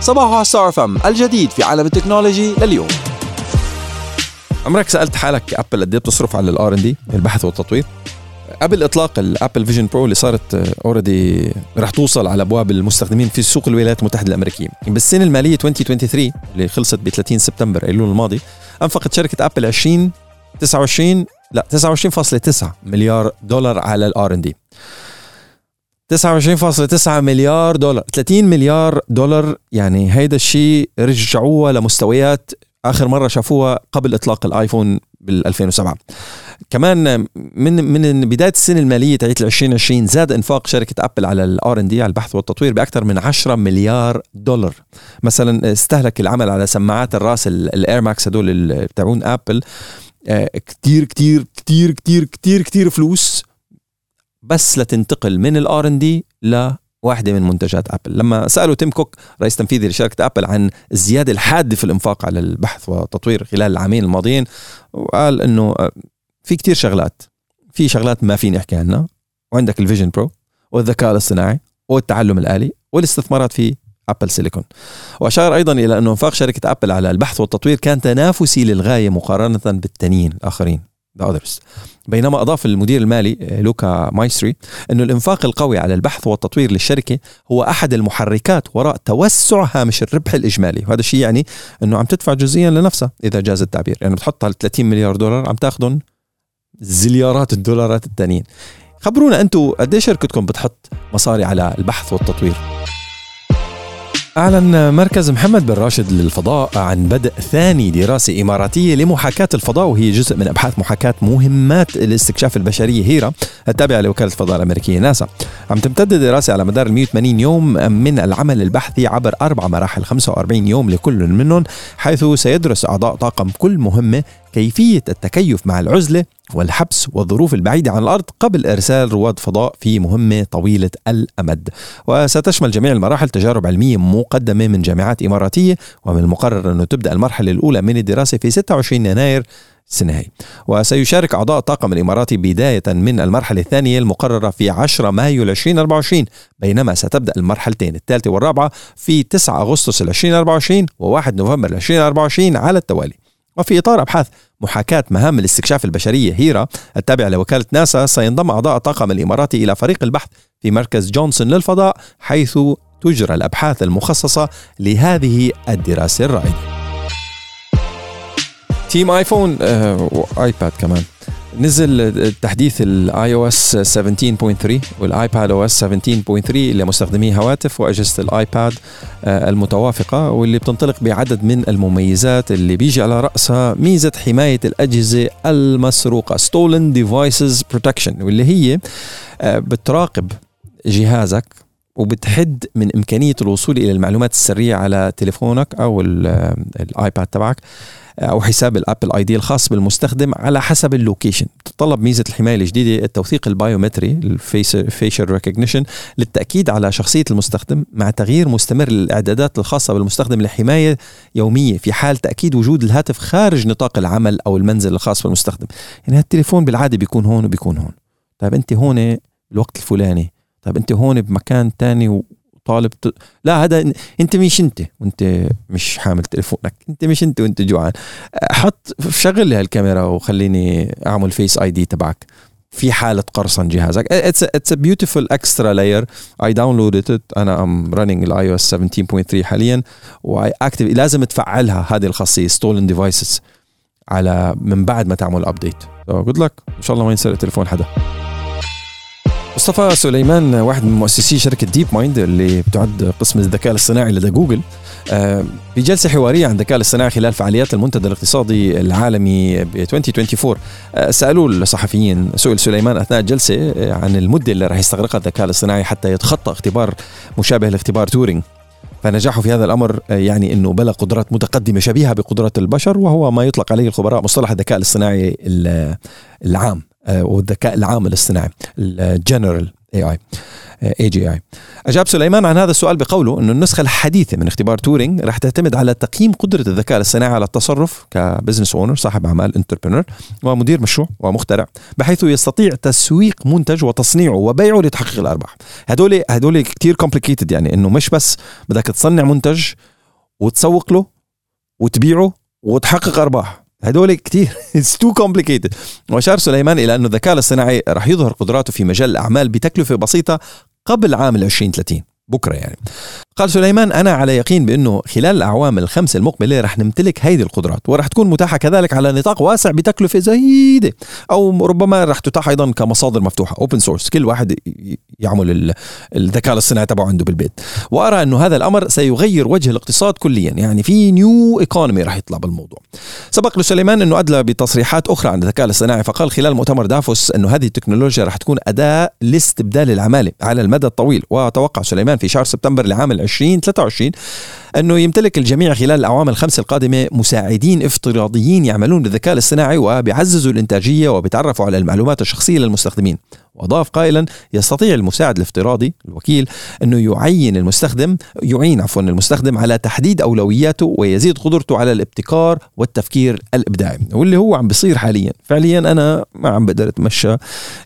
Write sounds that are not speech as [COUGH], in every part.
صباح Star FM الجديد في عالم التكنولوجي لليوم. عمرك سألت حالك أبل قد إيه بتصرف على ال R&D البحث والتطوير؟ قبل إطلاق ال Apple Vision Pro اللي صارت already رح توصل على أبواب المستخدمين في سوق الولايات المتحدة الأمريكية. بالسنه المالية 2023 اللي خلصت ب 30 سبتمبر ايلول الماضي أنفقت شركة ابل 20 29 لا 29.9 مليار دولار على ال R&D 29.9 مليار دولار. 30 مليار دولار يعني هيدا الشيء رجعوها لمستويات آخر مرة شافوها قبل إطلاق الآيفون بال 2007 كمان من من بداية السنة المالية تاعت 2020 زاد إنفاق شركة أبل على ال R&D على البحث والتطوير بأكثر من 10 مليار دولار. مثلا استهلك العمل على سماعات الرأس ال Air Max هدول تبعون ابل كتير كتير كتير كتير كتير كتير فلوس بس لتنتقل من ال R&D واحدة من منتجات أبل لما سألوا تيم كوك رئيس تنفيذي لشركة أبل عن الزيادة الحادة في الإنفاق على البحث والتطوير خلال العامين الماضيين وقال أنه في كتير شغلات. في شغلات ما في نحكي عنها. وعندك ال Vision Pro والذكاء الاصطناعي والتعلم الآلي والاستثمارات في Apple Silicon وأشار أيضا إلى إنه إنفاق شركة ابل على البحث والتطوير كان تنافسي للغاية مقارنة بالتانيين الآخرين. The others. بينما أضاف المدير المالي آه، لوكا مايستري أن الإنفاق القوي على البحث والتطوير للشركة هو أحد المحركات وراء توسع هامش الربح الإجمالي. وهذا الشيء يعني أنه عم تدفع جزئيا لنفسها إذا جاز التعبير. يعني بتحط على 30 مليار دولار عم تاخذهم زليارات الدولارات التانيين. خبرونا أنتم قد شركتكم بتحط مصاري على البحث والتطوير؟ أعلن مركز محمد بن راشد للفضاء عن بدء ثاني دراسة إماراتية لمحاكاة الفضاء وهي جزء من أبحاث محاكاة مهمات الاستكشاف البشرية هيرا التابعة لوكالة الفضاء الأمريكية ناسا. عم تمتد الدراسة على مدار 180 يوم من العمل البحثي عبر أربع مراحل 45 يوم لكل منهم حيث سيدرس أعضاء طاقم كل مهمة كيفية التكيف مع العزلة والحبس والظروف البعيدة عن الأرض قبل إرسال رواد فضاء في مهمة طويلة الأمد. وستشمل جميع المراحل تجارب علمية مقدمة من جامعات إماراتية ومن المقرر أنه تبدأ المرحلة الأولى من الدراسة في 26 يناير السنة هي وسيشارك أعضاء الطاقم الإماراتي بداية من المرحلة الثانية المقررة في 10 مايو 2024 بينما ستبدأ المرحلتين الثالثة والرابعة في 9 أغسطس 2024 و1 نوفمبر 2024 على التوالي. وفي إطار أبحاث محاكاة مهام الاستكشاف البشرية هيرا التابعة لوكالة ناسا سينضم أعضاء الطاقم الإماراتي إلى فريق البحث في مركز جونسون للفضاء حيث تجرى الأبحاث المخصصة لهذه الدراسة الرائدة. تيم ايفون وايباد كمان. نزل تحديث ال iOS 17.3 وال iPadOS 17.3 لمستخدمي هواتف وأجهزة الآيباد آه، المتوافقة واللي بتنطلق بعدد من المميزات اللي بيجي على رأسها ميزة حماية الأجهزة المسروقة stolen devices protection واللي هي آه، بتراقب جهازك وبتحد من إمكانية الوصول إلى المعلومات السرية على تليفونك أو الآيباد تبعك أو حساب ال Apple ID الخاص بالمستخدم على حسب ال location. تتطلب ميزة الحماية الجديدة التوثيق البايومتري ال facial recognition للتأكيد على شخصية المستخدم مع تغيير مستمر للإعدادات الخاصة بالمستخدم لحماية يومية في حال تأكيد وجود الهاتف خارج نطاق العمل أو المنزل الخاص بالمستخدم. يعني التليفون بالعادة بيكون هون وبيكون هون. طيب أنت هون الوقت الفلاني طيب انت هون بمكان تاني طالب ت... لا هذا انت مش انت وانت مش حامل تليفونك انت مش انت وانت جوعان. حط شغل لي هالكاميرا وخليني أعمل فيس اي دي تبعك. في حالة قرصن جهازك. اتس اتس ا بيوتيفول اكسترا لاير اي داونلودد أنا ام رانينج الاي أو اس 17.3 حاليا واي اكتف لازم تفعلها هذه الخاصية ستولن ديفايسز على من بعد ما تعمل ابديت جود لك إن شاء الله ما ينسرق تليفون حدا. مصطفى سليمان واحد من مؤسسي شركة DeepMind اللي بتعد قسم الذكاء الاصطناعي لدى جوجل. آه، بجلسة حوارية عن الذكاء الاصطناعي خلال فعاليات المنتدى الاقتصادي العالمي ب 2024 آه، سألوا الصحفيين سئل سليمان أثناء الجلسة آه، عن المدة اللي راح يستغرقها الذكاء الاصطناعي حتى يتخطى اختبار مشابه لاختبار تورينج فنجاحه في هذا الأمر يعني إنه بلغ قدرات متقدمة شبيهة بقدرات البشر وهو ما يطلق عليه الخبراء مصطلح الذكاء الاصطناعي العام. والذكاء العام الاصطناعي ال general AI AGI أجاب سليمان عن هذا السؤال بقوله إنه النسخة الحديثة من اختبار تورينج رح تعتمد على تقييم قدرة الذكاء الاصطناعي على التصرف ك business owner صاحب أعمال entrepreneur ومدير مشروع ومخترع بحيث يستطيع تسويق منتج وتصنيعه وبيعه لتحقيق الأرباح. هدول هدول كثير complicated يعني إنه مش بس بدك تصنع منتج وتسوق له وتبيعه وتحقق أرباح. هدول كتير. it's too complicated وأشار سليمان إلى انه الذكاء الاصطناعي رح يظهر قدراته في مجال الأعمال بتكلفة بسيطة قبل عام 2030 بكرة يعني. قال سليمان أنا على يقين بأنه خلال الأعوام الخمسه المقبلة رح نمتلك هيدي القدرات ورح تكون متاحة كذلك على نطاق واسع بتكلفة زهيده أو ربما رح تتاح أيضا كمصادر مفتوحة open source كل واحد يعمل الذكاء الاصطناعي تبعه عنده بالبيت. وأرى أنه هذا الأمر سيغير وجه الاقتصاد كليا يعني في نيو ايكونومي رح يطلع بالموضوع. سبق لسليمان أنه أدلى بتصريحات أخرى عن الذكاء الاصطناعي فقال خلال مؤتمر دافوس أنه هذه التكنولوجيا رح تكون أداة لاستبدال العمالة على المدى الطويل وتوقع سليمان في شهر سبتمبر لعام 2023 أنه يمتلك الجميع خلال الأعوام الخمس القادمة مساعدين افتراضيين يعملون بالذكاء الاصطناعي وبيعززوا الإنتاجية وبيتعرفوا على المعلومات الشخصية للمستخدمين. وأضاف قائلا يستطيع المساعد الافتراضي الوكيل أنه يعين المستخدم يعين عفوا المستخدم على تحديد أولوياته ويزيد قدرته على الابتكار والتفكير الإبداعي واللي هو عم بيصير حاليا. فعليا أنا ما عم بقدر أتمشى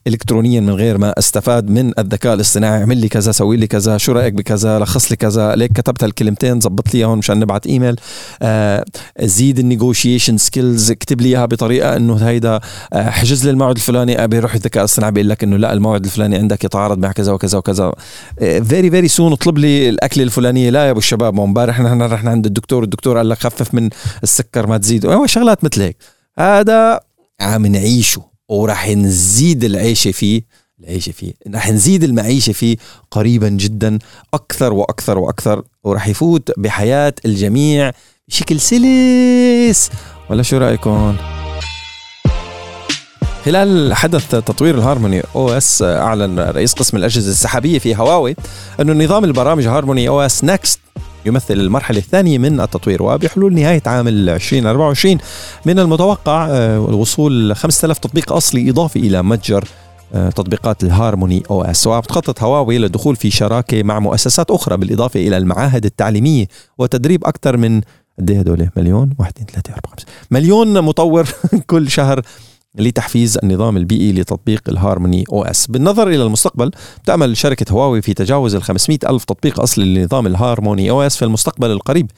إلكترونيا من غير ما أستفاد من الذكاء الاصطناعي أعمل لي كذا سوي لي كذا شو رأيك بكذا لخص لي كذا ليك كتبت هالكلمتين ظبط لي إياهم مشان نبعت إيميل. آه زيد ال negotiation skills اكتب لي إياها بطريقة إنه هيدا آه حجز لي الموعد الفلاني أبي روح الذكاء الاصطناعي بيقول لك إنه لا الموعد الفلاني عندك يتعارض مع كذا وكذا وكذا. very very soon اطلب لي الأكلة الفلانية. لا يا أبو الشباب امبارح نحن رحنا عند الدكتور الدكتور قال لك خفف من السكر ما تزيد. شغلات مثل هيك. هذا عم نعيشه وراح نزيد العيشة فيه. العيشة فيه. رح نزيد المعيشة فيه قريبا جدا أكثر وأكثر وأكثر ورح يفوت بحياة الجميع بشكل سلس. ولا شو رأيكم؟ خلال حدث تطوير ال HarmonyOS أعلن رئيس قسم الأجهزة السحابية في هواوي انه نظام البرامج HarmonyOS NEXT يمثل المرحلة الثانية من التطوير وبحلول نهاية عام 2024 من المتوقع آه، وصول 5000 تطبيق أصلي إضافي إلى متجر آه، تطبيقات ال HarmonyOS وبتخطط هواوي للدخول في شراكة مع مؤسسات أخرى بالإضافة إلى المعاهد التعليمية وتدريب أكثر من قد إيه هدول؟ مليون واحد اثنين ثلاثة أربعة خمسة. مليون مطور [LAUGHS] كل شهر لتحفيز النظام البيئي لتطبيق ال HarmonyOS. بالنظر إلى المستقبل تامل شركة هواوي في تجاوز ال 500 ألف تطبيق اصلي لنظام ال HarmonyOS في المستقبل القريب.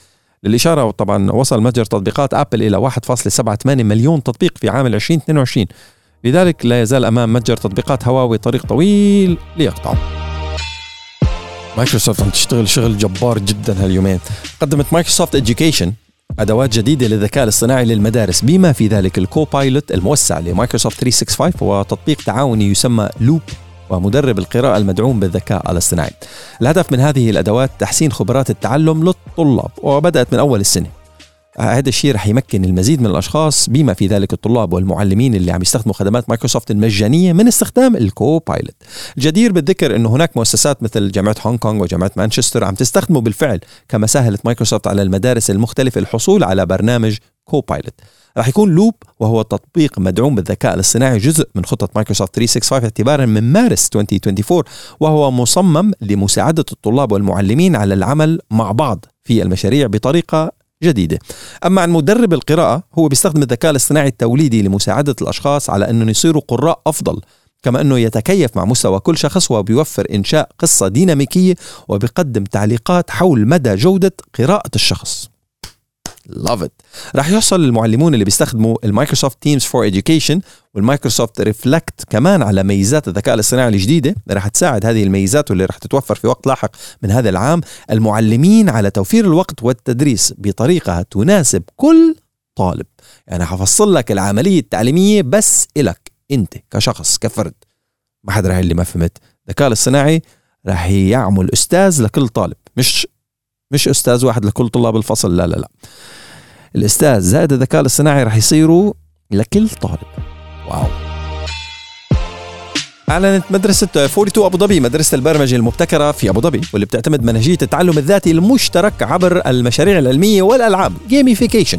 للإشارة طبعا وصل متجر تطبيقات أبل إلى 1.78 مليون تطبيق في عام 2022 لذلك لا يزال أمام متجر تطبيقات هواوي طريق طويل ليقطعه مايكروسوفت عم تشتغل شغل جبار جدا هاليومين. قدمت Microsoft Education أدوات جديدة للذكاء الاصطناعي للمدارس بما في ذلك ال Copilot الموسع لمايكروسوفت 365 وتطبيق تعاوني يسمى Loop ومدرب القراءة المدعوم بالذكاء الاصطناعي. الهدف من هذه الأدوات تحسين خبرات التعلم للطلاب وبدأت من أول السنة. هذا الشيء رح يمكن المزيد من الأشخاص بما في ذلك الطلاب والمعلمين اللي عم يستخدموا خدمات مايكروسوفت المجانية من استخدام ال Copilot. الجدير بالذكر إنه هناك مؤسسات مثل جامعة هونغ كونغ وجامعة مانشستر عم تستخدمه بالفعل كما سهلت مايكروسوفت على المدارس المختلفة الحصول على برنامج Copilot. راح يكون Loop وهو تطبيق مدعوم بالذكاء الاصطناعي جزء من خطة مايكروسوفت 365 اعتبارا من مارس 2024 وهو مصمم لمساعدة الطلاب والمعلمين على العمل مع بعض في المشاريع بطريقة جديدة. أما عن مدرب القراءة هو بيستخدم الذكاء الاصطناعي التوليدي لمساعدة الأشخاص على أنه يصيروا قراء أفضل كما أنه يتكيف مع مستوى كل شخص وبيوفر إنشاء قصة ديناميكية وبيقدم تعليقات حول مدى جودة قراءة الشخص. love it راح يحصل المعلمون اللي بيستخدموا ال Microsoft Teams for education وال Microsoft Reflect كمان على ميزات الذكاء الاصطناعي الجديدة اللي راح تساعد هذه الميزات واللي راح تتوفر في وقت لاحق من هذا العام. المعلمين على توفير الوقت والتدريس بطريقة تناسب كل طالب. يعني حفصل لك العملية التعليمية بس إلك أنت كشخص كفرد. ما حدا راح اللي ما فهمت. الذكاء الاصطناعي راح يعمل أستاذ لكل طالب. مش مش أستاذ واحد لكل طلاب الفصل لا لا لا. الأستاذ زائد الذكاء الاصطناعي رح يصيروا لكل طالب. wow. أعلنت مدرسة 42 أبو ظبي مدرسة البرمجة المبتكرة في أبو ظبي واللي بتعتمد منهجية التعلم الذاتي المشترك عبر المشاريع العلمية والألعاب gamification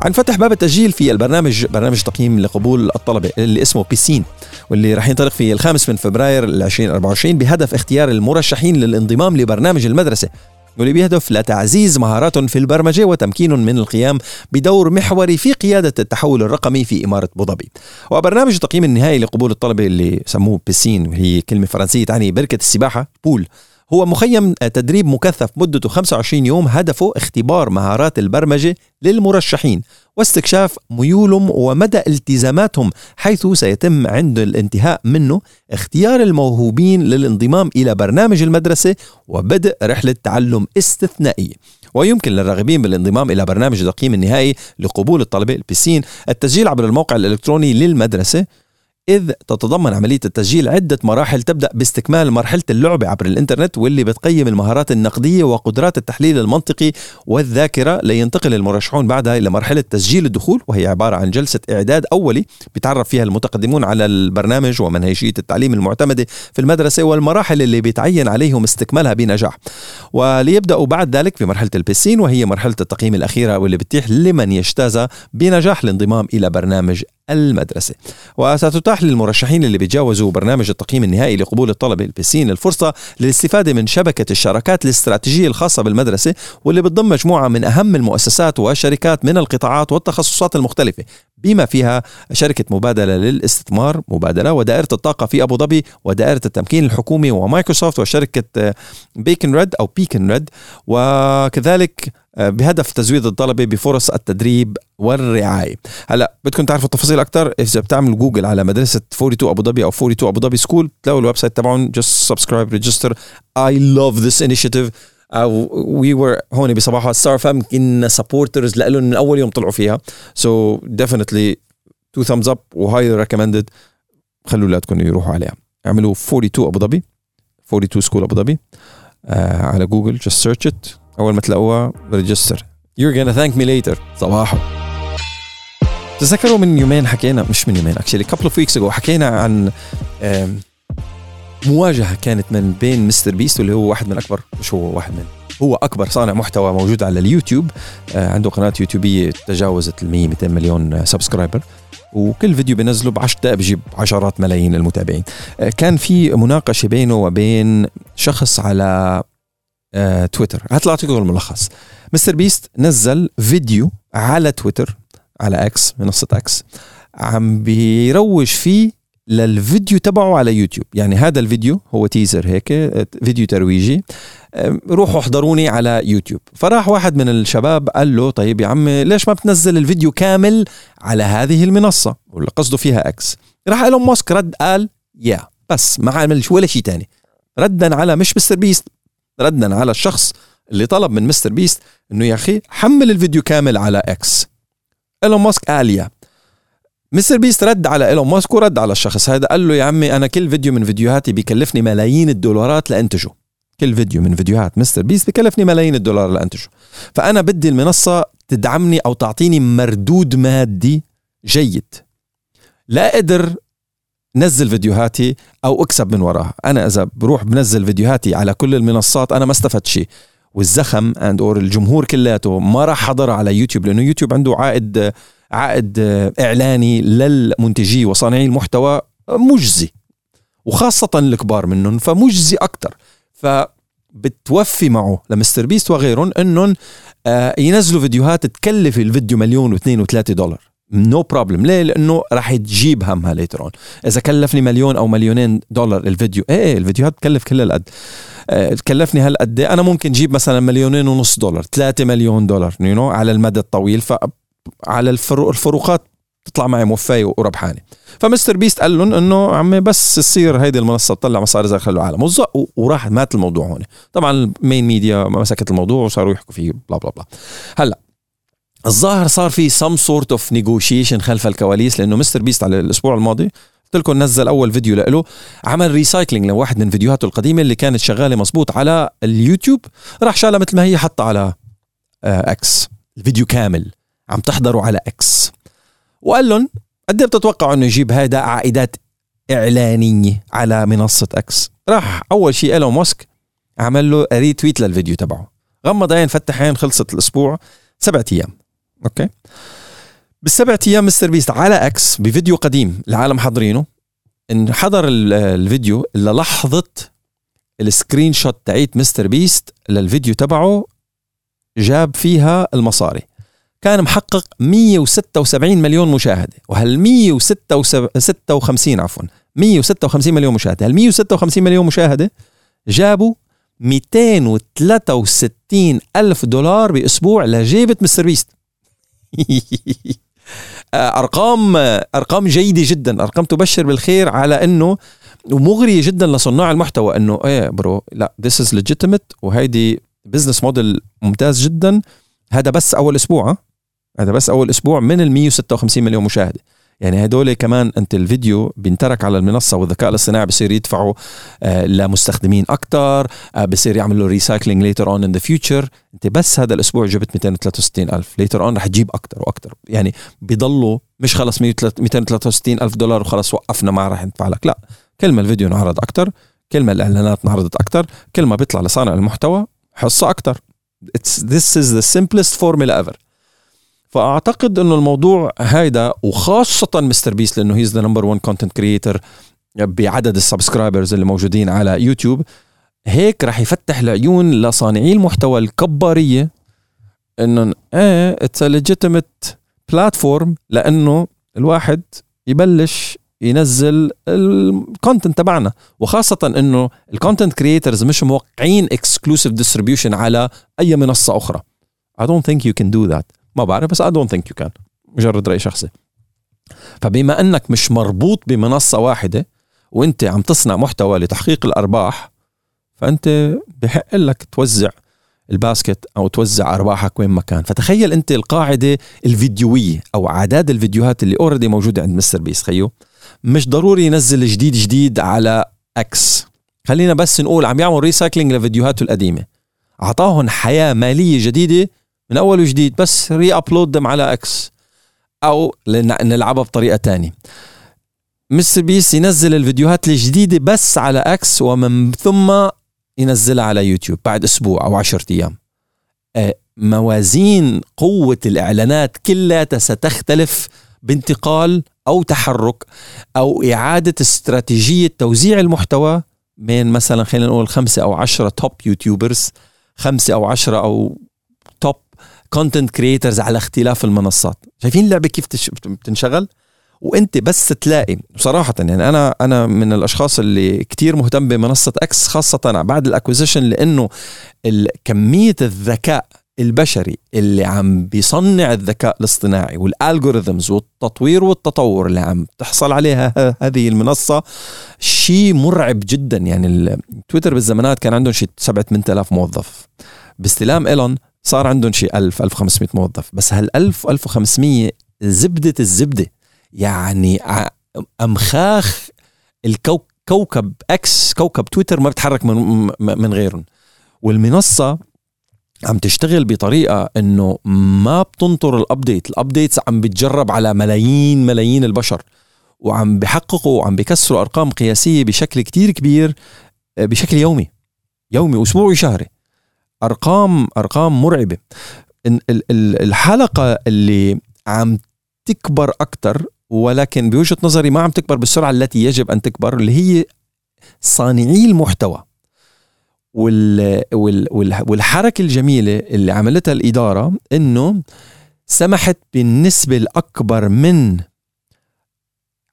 عن فتح باب التسجيل في البرنامج برنامج تقييم لقبول الطلبة اللي اسمه بيسين واللي راح ينطلق في الخامس من فبراير 2024 بهدف اختيار المرشحين للانضمام لبرنامج المدرسة. واللي بيهدف لتعزيز مهاراتهم في البرمجة وتمكينهم من القيام بدور محوري في قيادة التحول الرقمي في إمارة أبوظبي وبرنامج التقييم النهائي لقبول الطلبة اللي سموه بيسين وهي كلمة فرنسية تعني بركة السباحة بول. هو مخيم تدريب مكثف مدته 25 يوم هدفه اختبار مهارات البرمجة للمرشحين واستكشاف ميولهم ومدى التزاماتهم حيث سيتم عند الانتهاء منه اختيار الموهوبين للانضمام إلى برنامج المدرسة وبدء رحلة تعلم استثنائية. ويمكن للراغبين بالانضمام إلى برنامج التقييم النهائي لقبول الطلبة البسين التسجيل عبر الموقع الإلكتروني للمدرسة. إذ تتضمن عملية التسجيل عدة مراحل تبدأ باستكمال مرحلة اللعبة عبر الإنترنت واللي بتقيم المهارات النقدية وقدرات التحليل المنطقي والذاكرة لينتقل المرشحون بعدها إلى مرحلة تسجيل الدخول وهي عبارة عن جلسة إعداد أولي بيتعرف فيها المتقدمون على البرنامج ومنهجية التعليم المعتمدة في المدرسة والمراحل اللي بيتعين عليهم استكمالها بنجاح. وليبدأوا بعد ذلك بمرحلة البسين وهي مرحلة التقييم الأخيرة واللي بتتيح لمن يجتاز بنجاح الانضمام إلى برنامج المدرسة. وستتاح للمرشحين اللي بيتجاوزوا برنامج التقييم النهائي لقبول الطلبة البسين الفرصة للاستفادة من شبكة الشراكات الاستراتيجية الخاصة بالمدرسة واللي بتضم مجموعة من أهم المؤسسات والشركات من القطاعات والتخصصات المختلفة بما فيها شركة مبادلة للاستثمار مبادلة ودائرة الطاقة في أبو ظبي ودائرة التمكين الحكومي ومايكروسوفت وشركة بيكن ريد أو بيكن ريد. وكذلك بهدف تزويد الطلبة بفرص التدريب والرعاية. هلا بدكم تعرفوا تفاصيل أكثر إذا بتعملوا جوجل على مدرسة 42 أبو ظبي أو 42 أبو ظبي school تلاقوا ال website تبعهم. Just subscribe register. I love this initiative. we uh, were هون بصباحه ستار فام كنا supporters لهم من أول يوم طلعوا فيها. so definitely two thumbs up و highly recommended خلوا أولادكم يروحوا عليها. اعملوا 42 أبو ظبي 42 school أبو ظبي. uh, على جوجل just search it. أول ما تلاقوها register you're gonna thank me later. صباحو. تذكروا من يومين حكينا مش من يومين actually couple of weeks ago حكينا عن مواجهة كانت من بين مستر بيست واللي هو واحد من أكبر مش هو واحد من هو أكبر صانع محتوى موجود على اليوتيوب. آه، عنده قناة يوتيوبية تجاوزت ال 100 200 مليون subscriber وكل فيديو بينزله ب 10 دقائق بجيب عشرات ملايين المتابعين. آه، كان في مناقشة بينه وبين شخص على آه، تويتر. هطلع اعطيكم الملخص مستر بيست نزل فيديو على تويتر على إكس منصة إكس عم بيروج فيه للفيديو تبعه على يوتيوب. يعني هذا الفيديو هو teaser هيك فيديو ترويجي. روحوا احضروني على يوتيوب. فراح واحد من الشباب قال له طيب يا عمي ليش ما بتنزل الفيديو كامل على هذه المنصة واللي قصده فيها إكس راح إيلون ماسك رد قال yeah بس ما عملش ولا شيء تاني. ردا على مش مستر بيست. ردا على الشخص اللي طلب من مستر بيست إنه يا أخي حمل الفيديو كامل على إكس إيلون ماسك قال yeah. مستر بيست رد على إيلون ماسك ورد على الشخص هذا قال له يا عمي أنا كل فيديو من فيديوهاتي بيكلفني ملايين الدولارات لأنتجه. كل فيديو من فيديوهات مستر بيست بكلفني ملايين الدولار لأنتجه. فأنا بدي المنصة تدعمني أو تعطيني مردود مادي جيد. لا قدر نزل فيديوهاتي أو اكسب من وراها أنا إذا بروح بنزل فيديوهاتي على كل المنصات أنا ما استفدت شيء. والزخم and or الجمهور كلياته ما راح حضر على يوتيوب لأنه يوتيوب عنده عائد عائد إعلاني للمنتجي وصانعي المحتوى مجزي. وخاصة الكبار منهم فمجزي أكتر. فبتوفي معه. لمستر بيست وغيرهم إنهم آه، ينزلوا فيديوهات تكلف الفيديو مليون واثنين وثلاثة دولار. no no problem ليه؟ لأنه راح تجيب همها later on إذا كلفني مليون أو مليونين دولار الفيديو إيه, إيه الفيديوهات بتكلف كل هالقد. آه تكلفني هالقد أنا ممكن جيب مثلا مليونين ونص دولار 3 مليون دولار you you know, على المدى الطويل. ف على الفروقات تطلع معي موفاي وربحانه فمستر بيست قال لهم إنه عمي بس تصير هيدي المنصة تطلع مصاري زي خلوا العالم وراح مات الموضوع هون. طبعا ال main media مسكت الموضوع وصاروا يحكوا فيه blah blah blah هلأ الظاهر صار في some sort of negotiation خلف الكواليس لأنه مستر بيست على الأسبوع الماضي قلت لكم نزل أول فيديو له عمل recycling لواحد من فيديوهاته القديمة اللي كانت شغالة مزبوط على اليوتيوب راح شالها مثل ما هي حطها على إكس آه، الفيديو كامل عم تحضروا على إكس وقال لهم قد إيه بتتوقعوا إنه يجيب هذا عائدات إعلانية على منصة إكس راح أول شيء إيلون ماسك عمل له retweet للفيديو تبعه. غمض عين فتح عين خلصت الأسبوع سبعة أيام. Okay. بالسبعة أيام مستر بيست على إكس بفيديو قديم العالم حاضرينه إن حضر الفيديو للحظه ال screenshot تاعيت مستر بيست للفيديو تبعه جاب فيها المصاري. كان محقق 176 مليون مشاهدة وهال 156 عفوا 156 مليون مشاهدة هال 156 مليون مشاهدة؟ جابوا 263 ألف دولار بأسبوع لجيبة مستر بيست [LAUGHS] ارقام أرقام جيدة جدا. أرقام تبشر بالخير على إنه ومغرية جدا لصناع المحتوى. إنه إيه bro لا this is legitimate وهيدي business model ممتاز جدا. هذا بس أول أسبوع هذا بس أول أسبوع من ال 156 مليون مشاهدة. يعني هدول كمان أنت الفيديو بينترك على المنصة والذكاء الاصطناعي بصير يدفعوا آه لمستخدمين أكثر آه بصير يعملوا recycling later on in the future أنت بس هذا الأسبوع جبت 263 ألف. later on رح تجيب أكثر وأكثر يعني بيضلوا مش خلص 263 ألف دولار وخلص وقفنا ما رح ندفع لك. لا كل ما الفيديو انعرض أكثر كل ما الإعلانات انعرضت أكثر كل ما بيطلع لصانع المحتوى حصة أكثر this is the simplest formula ever. فأعتقد إنه الموضوع هيدا وخاصة مستر بيست لأنه he's the number 1 content creator بعدد ال subscribers اللي موجودين على يوتيوب هيك رح يفتح العيون لصانعي المحتوى الكبارية إنه إيه it's legitimate platform لأنه الواحد يبلش ينزل ال content تبعنا. وخاصة إنه ال content creators مش موقعين exclusive distribution على أي منصة أخرى. I don't think you can do that. ما بعرف بس I don't think you can. مجرد رأي شخصي. فبما أنك مش مربوط بمنصة واحدة وأنت عم تصنع محتوى لتحقيق الأرباح فأنت بحق لك توزع ال basket أو توزع أرباحك وين ما كان. فتخيل أنت القاعدة الفيديوية أو اعداد الفيديوهات اللي already موجودة عند مستر بيست خيو مش ضروري ينزل جديد جديد على إكس خلينا بس نقول عم يعمل recycling لفيديوهاته القديمة. أعطاهم حياة مالية جديدة من أول وجديد بس re-upload على إكس أو نلعبها بطريقة تانية. مستر بيست ينزل الفيديوهات الجديدة بس على إكس ومن ثم ينزلها على يوتيوب بعد أسبوع أو عشرة أيام. آه، موازين قوة الإعلانات كلها ستختلف بانتقال أو تحرك أو إعادة استراتيجية توزيع المحتوى بين مثلا خلينا نقول خمسة أو عشرة top YouTubers خمسة أو عشرة أو content creators على اختلاف المنصات. شايفين اللعبة كيف بتنشغل؟ وأنت بس تلاقي بصراحه يعني أنا أنا من الأشخاص اللي كتير مهتم بمنصة إكس خاصة بعد ال acquisition لأنه كمية الذكاء البشري اللي عم بيصنع الذكاء الاصطناعي وال algorithms والتطوير والتطور اللي عم تحصل عليها هذه المنصة شيء مرعب جدا. يعني تويتر بالزمانات كان عندهم شيء 7 8000 موظف. باستلام إيلون صار عندهم شيء 1000 1500 موظف. بس هال 1000 1500 زبدة الزبدة. يعني أمخاخ الكوكب إكس كوكب تويتر ما بتحرك من من غيرهم. والمنصة عم تشتغل بطريقة إنه ما بتنطر ال update ال updates عم بتجرب على ملايين ملايين البشر. وعم بحققوا وعم بكسروا أرقام قياسية بشكل كتير كبير آه، بشكل يومي. يومي أسبوعي شهري. أرقام أرقام مرعبة. الحلقة اللي عم تكبر أكثر ولكن بوجهة نظري ما عم تكبر بالسرعة التي يجب أن تكبر اللي هي صانعي المحتوى. وال وال وال والحركة الجميلة اللي عملتها الإدارة إنه سمحت بالنسبة الأكبر من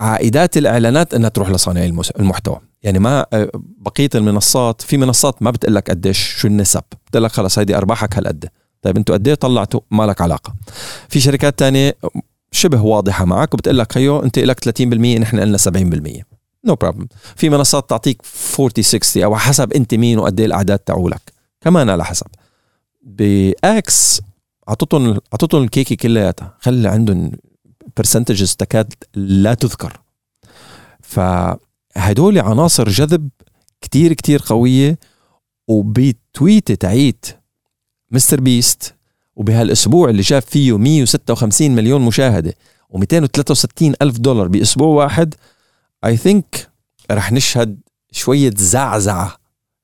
عائدات الإعلانات إنها تروح لصانعي المحتوى. يعني ما بقية المنصات في منصات ما بتقول لك قديش شو النسب. بتقول لك خلص هيدي أرباحك هالقد. طيب أنتوا قد إيه طلعتوا ما لك علاقة. في شركات تانية شبه واضحة معك وبتقول لك هيو انت لك 30% نحن قلنا 70% no no problem في منصات تعطيك 40 60 أو حسب انت مين وقد إيه الأعداد تاعولك. كمان على حسب. بإكس اعطتهم اعطتهم الكيكة كلياتها. خلي عندهم percentages تكاد لا تذكر. فهدول عناصر جذب كتير كتير قوية وبتويتة تعيت مستر بيست وبهالأسبوع اللي جاب فيه 156 مليون مشاهدة و263 ألف دولار بأسبوع واحد I think رح نشهد شوية زعزعة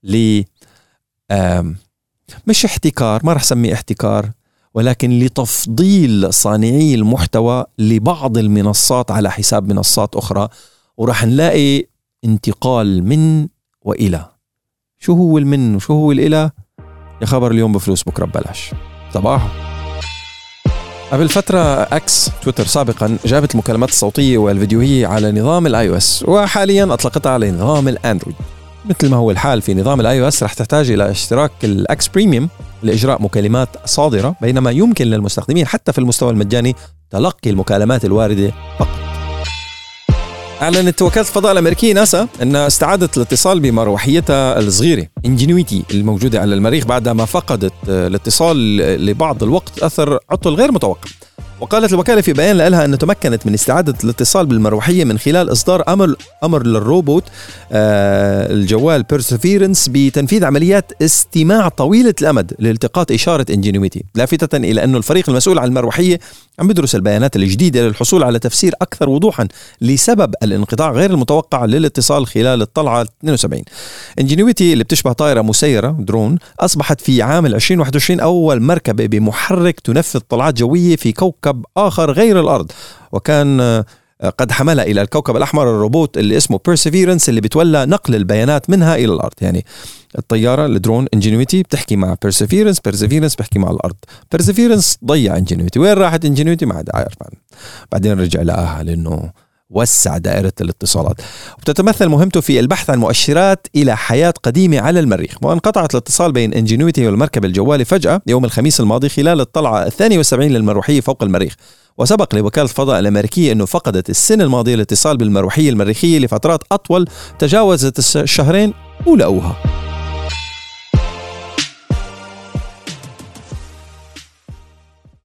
ل مش احتكار ما رح سميه احتكار ولكن لتفضيل صانعي المحتوى لبعض المنصات على حساب منصات أخرى وراح نلاقي انتقال من وإلى. شو هو المن وشو هو الإلى يا خبر اليوم بفلوس بكرة ببلاش. صباح. قبل فترة إكس تويتر سابقا جابت المكالمات الصوتية والفيديوهية على نظام ال iOS وحاليا أطلقتها على نظام الاندرويد مثل ما هو الحال في نظام ال iOS رح تحتاج إلى اشتراك ال X Premium لإجراء مكالمات صادرة بينما يمكن للمستخدمين حتى في المستوى المجاني تلقي المكالمات الواردة فقط. أعلنت وكالة الفضاء الأمريكية ناسا أنها استعادت الاتصال بمروحيتها الصغيرة انجينيويتي الموجودة على المريخ بعدما فقدت الاتصال لبعض الوقت أثر عطل غير متوقع. وقالت الوكالة في بيان لها أن تمكنت من استعادة الاتصال بالمروحية من خلال إصدار أمر أمر للروبوت آه الجوال بيرسيفيرنس بتنفيذ عمليات استماع طويلة الأمد لالتقاط إشارة انجينيويتي لافتة إلى أن الفريق المسؤول عن المروحية عم بيدرس البيانات الجديدة للحصول على تفسير أكثر وضوحا لسبب الانقطاع غير المتوقع للاتصال خلال الطلعة 72 إنجينيويتي اللي بتشبه طائرة مسيرة درون أصبحت في عام 2021 أول مركبة بمحرك تنفذ طلعات جوية في كوكب آخر غير الأرض. وكان قد حملها إلى الكوكب الأحمر الروبوت اللي اسمه بيرسيفيرنس اللي بتولى نقل البيانات منها إلى الأرض. يعني الطيارة الدرون انجينيوتي بتحكي مع بيرسيفيرنس بيرسيفيرنس بيحكي مع الأرض. بيرسيفيرنس ضيع انجينيوتي وين راحت انجينيوتي ما حدا عارف بعدين رجع لقاها لأنه وسع دائرة الاتصالات. وبتتمثل مهمته في البحث عن مؤشرات إلى حياة قديمة على المريخ. وانقطعت الاتصال بين انجينيوتي والمركبة الجوالي فجأة يوم الخميس الماضي خلال الطلعة الثانية والسبعين للمروحية فوق المريخ. وسبق لوكالة الفضاء الأمريكية أنه فقدت السنة الماضية الاتصال بالمروحية المريخية لفترات أطول تجاوزت الشهرين ولقوها